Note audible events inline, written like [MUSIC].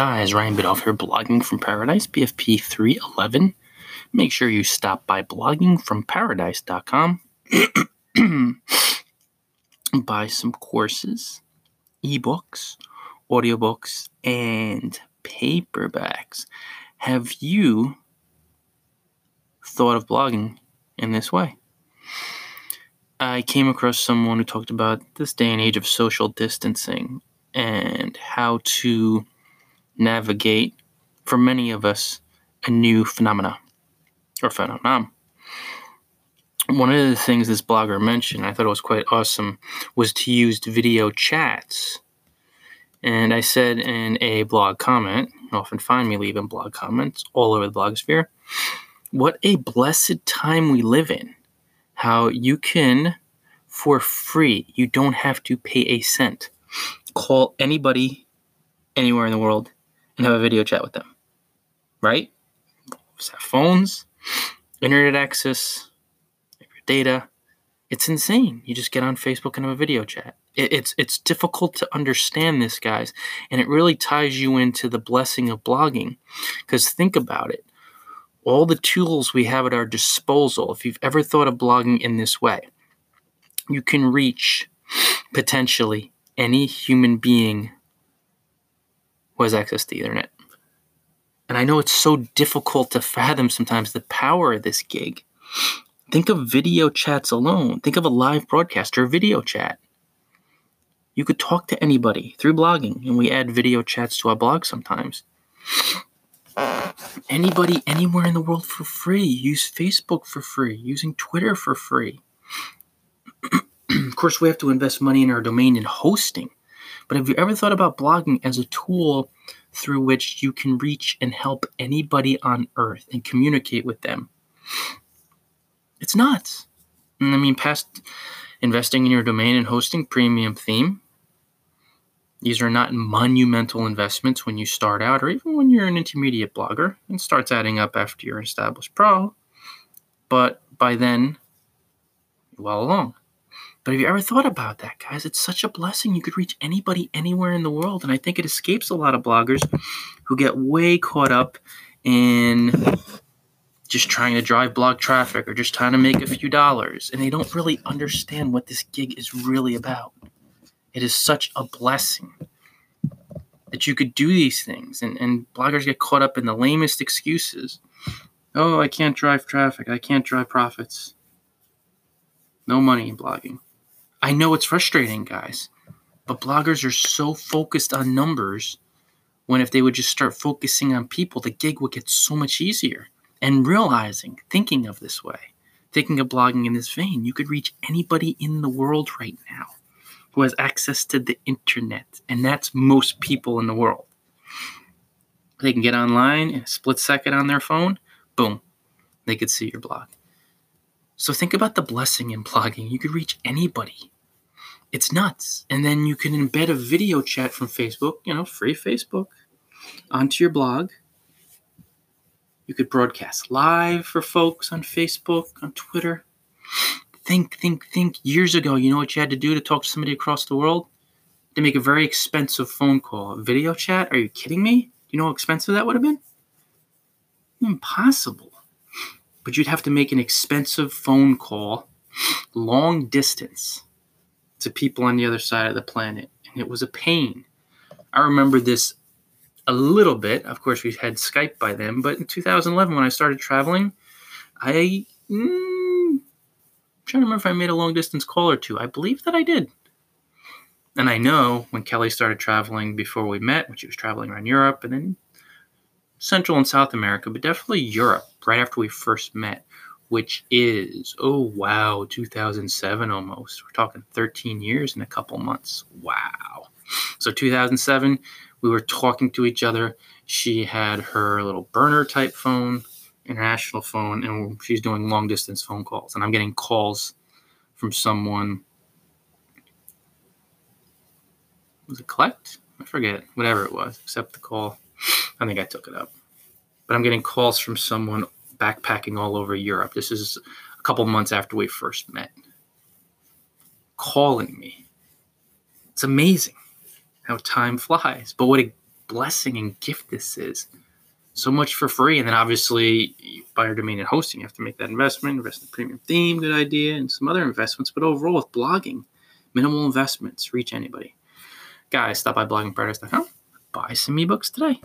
guys, Ryan Biddulph here, blogging from paradise, BFP 311. Make sure you stop by bloggingfromparadise.com, [CLEARS THROAT] buy some courses, ebooks, audiobooks, and paperbacks. Have you thought of blogging in this way? I came across someone who talked about this day and age of social distancing and how to navigate, for many of us, a new phenomena or phenomenon. One of the things this blogger mentioned, I thought it was quite awesome, was to use video chats. And I said in a blog comment, often find me leaving blog comments all over the blogosphere, what a blessed time we live in how you can, for free, you don't have to pay a cent, call anybody anywhere in the world and have a video chat with them. Right? Have phones, internet access, your data. It's insane. You just get on Facebook and have a video chat. it's it's difficult to understand this, guys, and it really ties you into the blessing of blogging. Because think about it all the tools we have at our disposal, if you've ever thought of blogging in this way, you can reach potentially any human being has access to the internet. And I know it's so difficult to fathom sometimes the power of this gig. Think of video chats alone. Think of a live broadcast or video chat. You could talk to anybody through blogging, and we add video chats to our blog sometimes anybody anywhere in the world for free. Use Facebook for free, using Twitter for free. [CLEARS THROAT] of course, we have to invest money in our domain and hosting. But have you ever thought about blogging as a tool through which you can reach and help anybody on earth and communicate with them? It's nuts. I mean, past investing in your domain and hosting premium theme, these are not monumental investments when you start out or even when you're an intermediate blogger. It starts adding up after you're an established pro, but by then, well along. But have you ever thought about that, guys? It's such a blessing. You could reach anybody anywhere in the world. And I think it escapes a lot of bloggers who get way caught up in just trying to drive blog traffic or just trying to make a few dollars. And they don't really understand what this gig is really about. It is such a blessing that you could do these things. And, and bloggers get caught up in the lamest excuses. Oh, I can't drive traffic. I can't drive profits. No money in blogging. I know it's frustrating, guys, but bloggers are so focused on numbers when if they would just start focusing on people, the gig would get so much easier. And realizing, thinking of this way, thinking of blogging in this vein, you could reach anybody in the world right now who has access to the internet, and that's most people in the world. They can get online in a split second on their phone, boom, they could see your blog. So think about the blessing in blogging. You could reach anybody. It's nuts. And then you can embed a video chat from Facebook, you know, free Facebook, onto your blog. You could broadcast live for folks on Facebook, on Twitter think, think, think years ago, you know what you had to do to talk to somebody across the world? To make a very expensive phone call. A video chat? Are you kidding me? You know how expensive that would have been? Impossible. But you'd have to make an expensive phone call, long distance, to people on the other side of the planet. And it was a pain. I remember this a little bit. Of course, we had Skype by then, but in 2011, when I started traveling, I. Mm, trying to remember if I made a long distance call or two. I believe that I did. And I know when Kelly started traveling before we met, when she was traveling around Europe and then Central and South America, but definitely Europe right after we first met, which is, oh wow, 2007 almost. We're talking 13 years in a couple months. Wow. So 2007, we were talking to each other. She had her little burner type phone international phone and she's doing long distance phone calls and i'm getting calls from someone was it collect i forget whatever it was accept the call i think i took it up but i'm getting calls from someone backpacking all over europe this is a couple months after we first met calling me it's amazing how time flies but what a blessing and gift this is. So much for free. And then obviously, you buy your domain and hosting. You have to make that investment, invest in the premium theme, good idea, and some other investments. But overall, with blogging, minimal investments, reach anybody. Guys, stop by bloggingparadise.com. Buy some ebooks today.